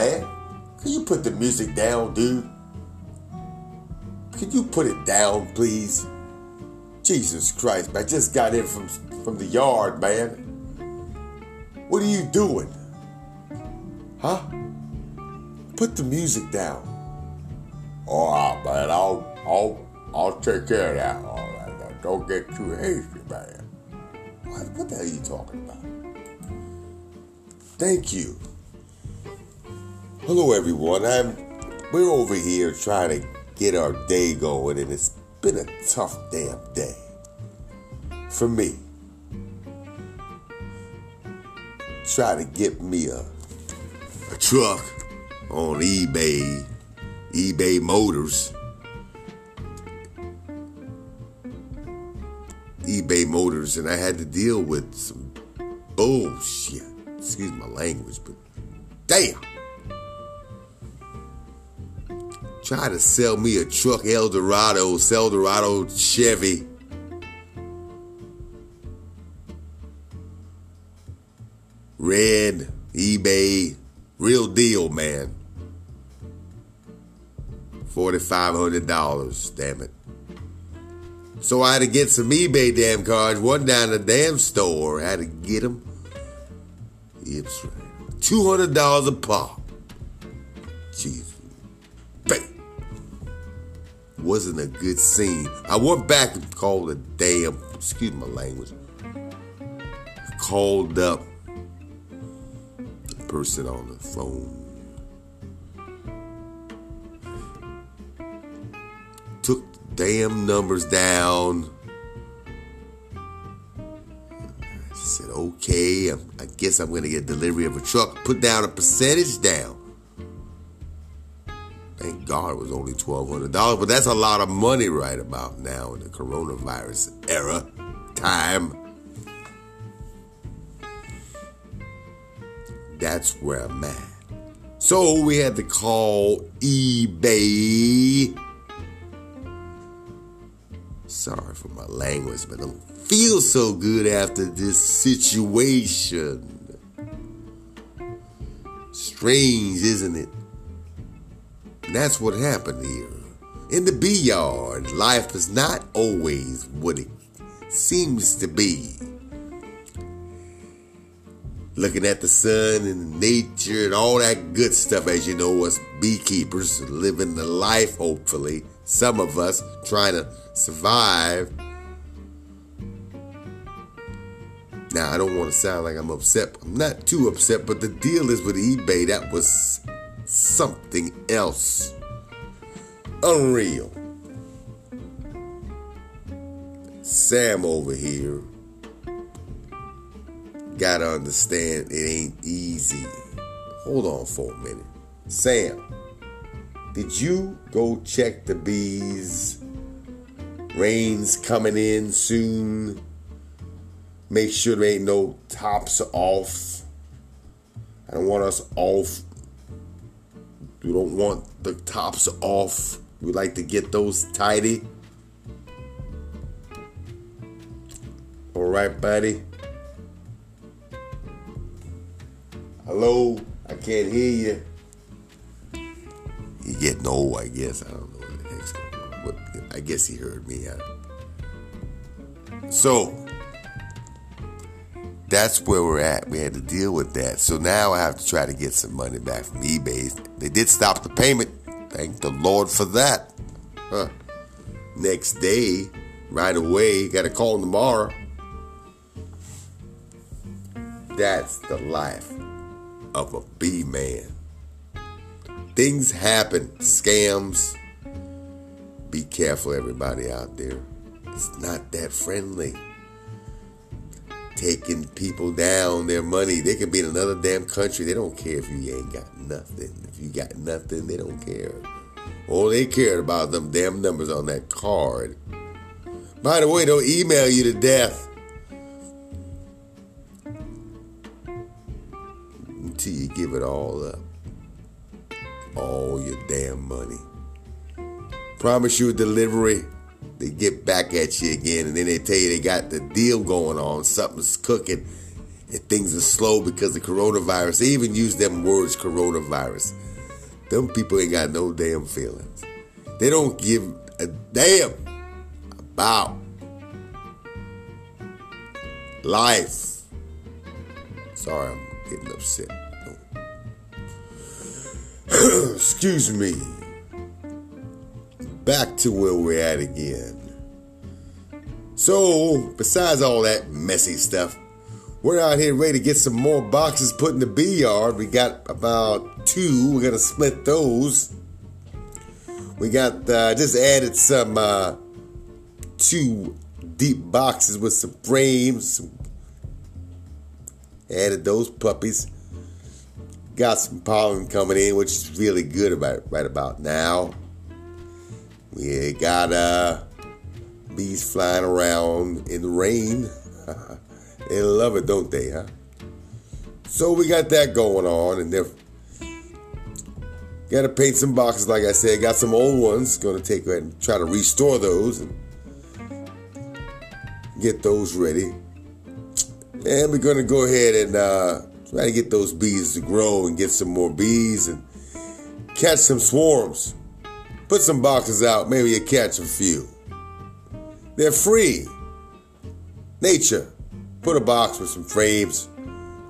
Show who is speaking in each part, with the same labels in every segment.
Speaker 1: Man, can you put the music down, dude? Could you put it down, please? Jesus Christ, man, I just got in from, from the yard, man. What are you doing? Huh? Put the music down. All right, man, I'll, I'll, I'll take care of that. All right, now, don't get too hasty, man. What, what the hell are you talking about? Thank you. Hello, everyone. I'm. We're over here trying to get our day going, and it's been a tough damn day for me. Try to get me a a truck on eBay, eBay Motors. eBay Motors, and I had to deal with some bullshit. Excuse my language, but damn. Try to sell me a truck Eldorado, Eldorado Chevy. Red, eBay, real deal, man. $4,500, damn it. So I had to get some eBay damn cards. One down the damn store. I had to get them. Right. $200 a pop. Jesus. Wasn't a good scene. I went back and called the damn, excuse my language. Called up the person on the phone. Took damn numbers down. I said, okay, I guess I'm going to get delivery of a truck. Put down a percentage down. It was only $1,200, but that's a lot of money right about now in the coronavirus era time. That's where I'm at. So we had to call eBay. Sorry for my language, but I don't feel so good after this situation. Strange, isn't it? That's what happened here. In the bee yard, life is not always what it seems to be. Looking at the sun and nature and all that good stuff, as you know, us beekeepers living the life, hopefully. Some of us trying to survive. Now, I don't want to sound like I'm upset. I'm not too upset, but the deal is with eBay, that was something else. Unreal. Sam over here gotta understand it ain't easy. Hold on for a minute. Sam, did you go check the bees? Rain's coming in soon. Make sure there ain't no tops off. I don't want us off. We don't want the tops off. We like to get those tidy. All right, buddy. Hello, I can't hear you. You getting old, I guess. I don't know what the heck's going on. But I guess he heard me. Huh? So that's where we're at. We had to deal with that. So now I have to try to get some money back from eBay. They did stop the payment. Thank the Lord for that. Huh. Next day, right away, got a call tomorrow. That's the life of a bee man. Things happen, scams. Be careful, everybody out there. It's not that friendly. Taking people down, their money. They can be in another damn country. They don't care if you ain't got nothing. If you got nothing, they don't care. All they care about them damn numbers on that card. By the way, they'll email you to death. Until you give it all up. All your damn money. Promise you delivery. They get back at you again and then they tell you they got the deal going on. Something's cooking. and things are slow because of the coronavirus. They even use them words, coronavirus. Them people ain't got no damn feelings. They don't give a damn about life. Sorry, I'm getting upset. Excuse me. Back to where we're at again. So, besides all that messy stuff, we're out here ready to get some more boxes put in the bee yard. We got about two. We're gonna split those. We got uh, just added some uh, two deep boxes with some frames. Added those puppies. Got some pollen coming in, which is really good about right about now. We ain't got uh, bees flying around in the rain. they love it, don't they, huh? So we got that going on, and they're got to paint some boxes. Like I said, got some old ones. Going to take and try to restore those and get those ready. And we're going to go ahead and uh, try to get those bees to grow and get some more bees and catch some swarms. Put some boxes out, maybe you catch a few. They're free. Nature. Put a box with some frames.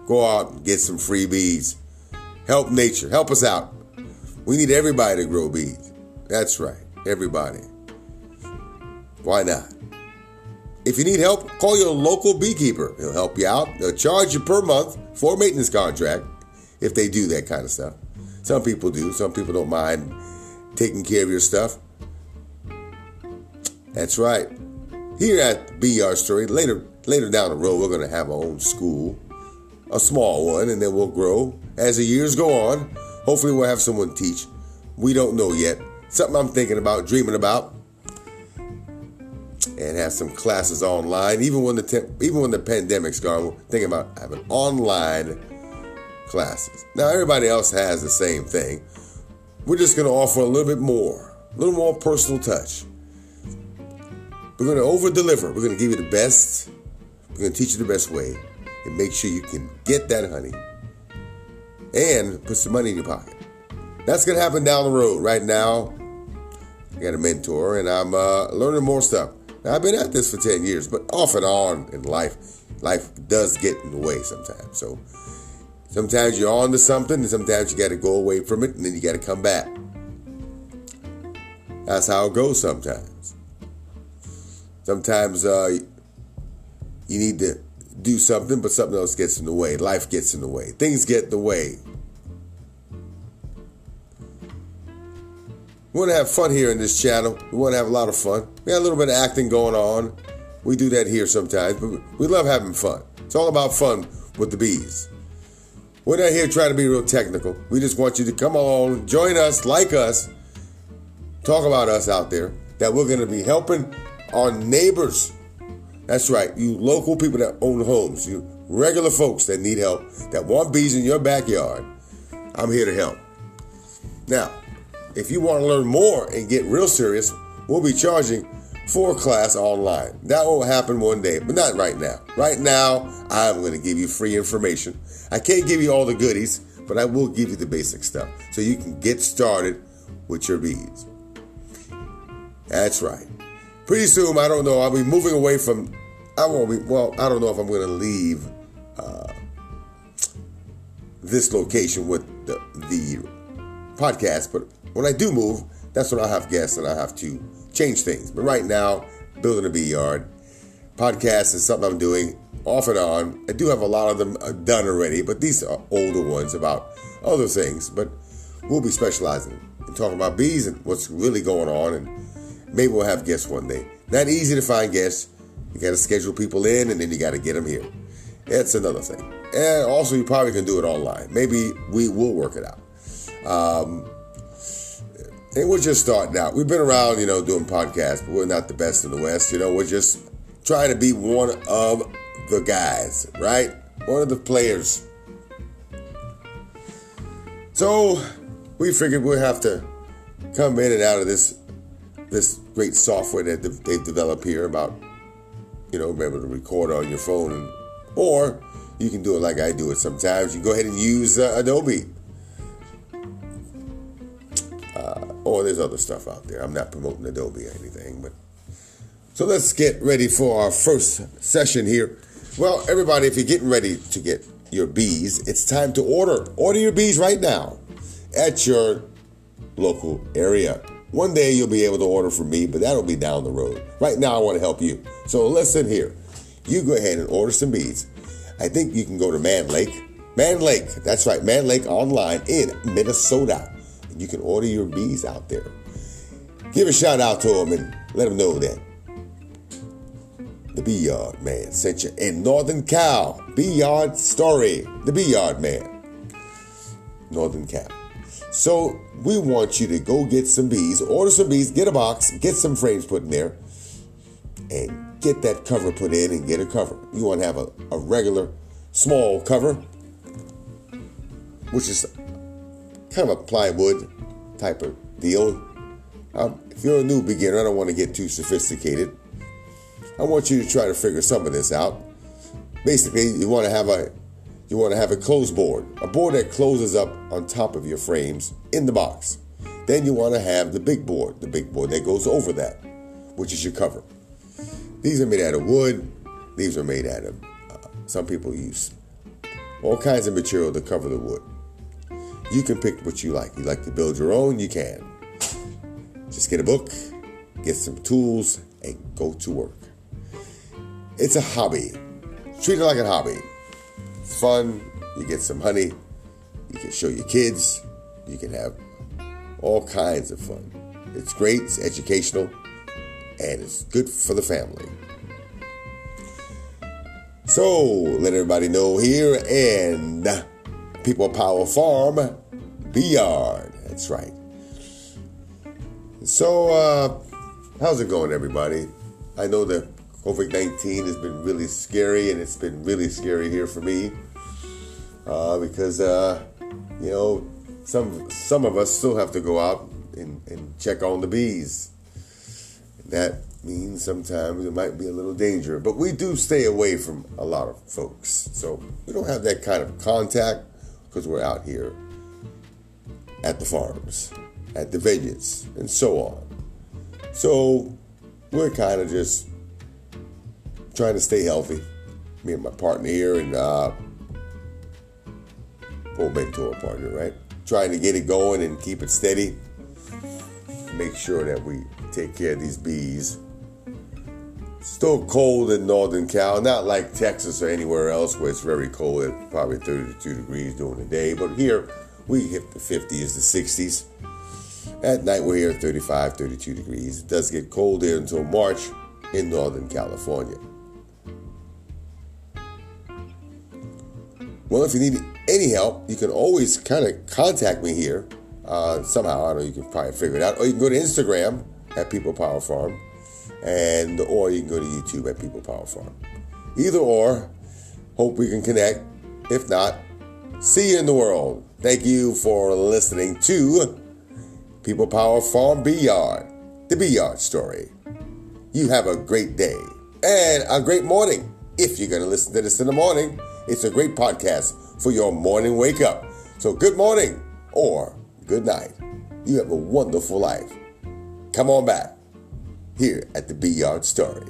Speaker 1: Go out and get some free bees. Help nature. Help us out. We need everybody to grow bees. That's right. Everybody. Why not? If you need help, call your local beekeeper. He'll help you out. They'll charge you per month for a maintenance contract if they do that kind of stuff. Some people do. Some people don't mind taking care of your stuff. That's right. Here at Yard Story, later later down the road, we're going to have our own school, a small one, and then we'll grow as the years go on. Hopefully, we'll have someone teach. We don't know yet. Something I'm thinking about, dreaming about, and have some classes online. Even when the te- even when the pandemic's gone, we're thinking about having online classes. Now, everybody else has the same thing. We're just going to offer a little bit more, a little more personal touch. We're going to over deliver. We're going to give you the best. We're going to teach you the best way and make sure you can get that honey and put some money in your pocket. That's going to happen down the road. Right now, I got a mentor and I'm uh, learning more stuff. Now, I've been at this for 10 years, but off and on in life, life does get in the way sometimes. So sometimes you're on to something and sometimes you got to go away from it and then you got to come back. That's how it goes sometimes. Sometimes uh, you need to do something, but something else gets in the way. Life gets in the way. Things get in the way. We want to have fun here in this channel. We want to have a lot of fun. We got a little bit of acting going on. We do that here sometimes, but we love having fun. It's all about fun with the bees. We're not here trying to be real technical. We just want you to come along, join us, like us, talk about us out there, that we're going to be helping our neighbors. That's right, you local people that own homes, you regular folks that need help, that want bees in your backyard. I'm here to help. Now, if you want to learn more and get real serious, we'll be charging for class online. That will happen one day, but not right now. Right now, I'm going to give you free information. I can't give you all the goodies, but I will give you the basic stuff so you can get started with your bees. That's right. Pretty soon, I don't know, I'll be moving away from, I won't be, well, I don't know if I'm going to leave uh, this location with the, the podcast, but when I do move, that's when I'll have guests and I have to change things. But right now, building a bee yard, podcast is something I'm doing off and on. I do have a lot of them uh, done already, but these are older ones about other things. But we'll be specializing in talking about bees and what's really going on, and maybe we'll have guests one day. Not easy to find guests. You got to schedule people in, and then you got to get them here. That's another thing. And also, you probably can do it online. Maybe we will work it out. Um, and we're just starting out. We've been around, you know, doing podcasts, but we're not the best in the West. You know, we're just trying to be one of the guys, right? One of the players. So we figured we'd have to come in and out of this this great software that they've developed here about, you know, being able to record on your phone, or you can do it like I do it sometimes. You go ahead and use uh, Adobe. Or there's other stuff out there. I'm not promoting Adobe or anything, but so let's get ready for our first session here. Well, everybody, if you're getting ready to get your bees, it's time to order. Order your bees right now at your local area. One day you'll be able to order from me, but that'll be down the road. Right now, I want to help you. So listen here. You go ahead and order some bees. I think you can go to Mann Lake. Mann Lake, that's right, Mann Lake online in Minnesota. You can order your bees out there. Give a shout out to them and let them know that the Bee Yard Man sent you in Northern Cal. Bee Yard Story, the Bee Yard Man. Northern Cal. So we want you to go get some bees, order some bees, get a box, get some frames put in there, and get that cover put in and get a cover. You want to have a, a regular small cover, which is kind of a plywood type of deal. Um, if you're a new beginner, I don't want to get too sophisticated. I want you to try to figure some of this out. Basically, you want to have a you want to have a closed board, a board that closes up on top of your frames in the box. Then you want to have the big board, the big board that goes over that, which is your cover. These are made out of wood. These are made out of, uh, some people use all kinds of material to cover the wood. You can pick what you like. You like to build your own, you can. Just get a book, get some tools, and go to work. It's a hobby. Treat it like a hobby fun. You get some honey. You can show your kids. You can have all kinds of fun. It's great. It's educational, and it's good for the family. So let everybody know here and People Power Farm, Bee Yard. That's right. So uh, how's it going, everybody? I know that COVID 19 has been really scary, and it's been really scary here for me uh, because, uh, you know, some, some of us still have to go out and, and check on the bees. That means sometimes it might be a little danger, but we do stay away from a lot of folks. So we don't have that kind of contact because we're out here at the farms, at the vineyards, and so on. So we're kind of just trying to stay healthy. Me and my partner here, and uh, full mentor partner, right? Trying to get it going and keep it steady. Make sure that we take care of these bees. Still cold in Northern Cal, not like Texas or anywhere else where it's very cold at probably 32 degrees during the day, but here we hit the 50s, the 60s. At night we're here 35, 32 degrees. It does get cold here until March in Northern California. Well, if you need any help, you can always kind of contact me here. Uh, somehow, I don't know, you can probably figure it out. Or you can go to Instagram at People Power Farm, and or you can go to YouTube at People Power Farm. Either or, hope we can connect. If not, see you in the world. Thank you for listening to People Power Farm Bee Yard, the Bee Yard story. You have a great day and a great morning if you're going to listen to this in the morning. It's a great podcast for your morning wake up. So, good morning or good night. You have a wonderful life. Come on back here at the Bee Yard Story.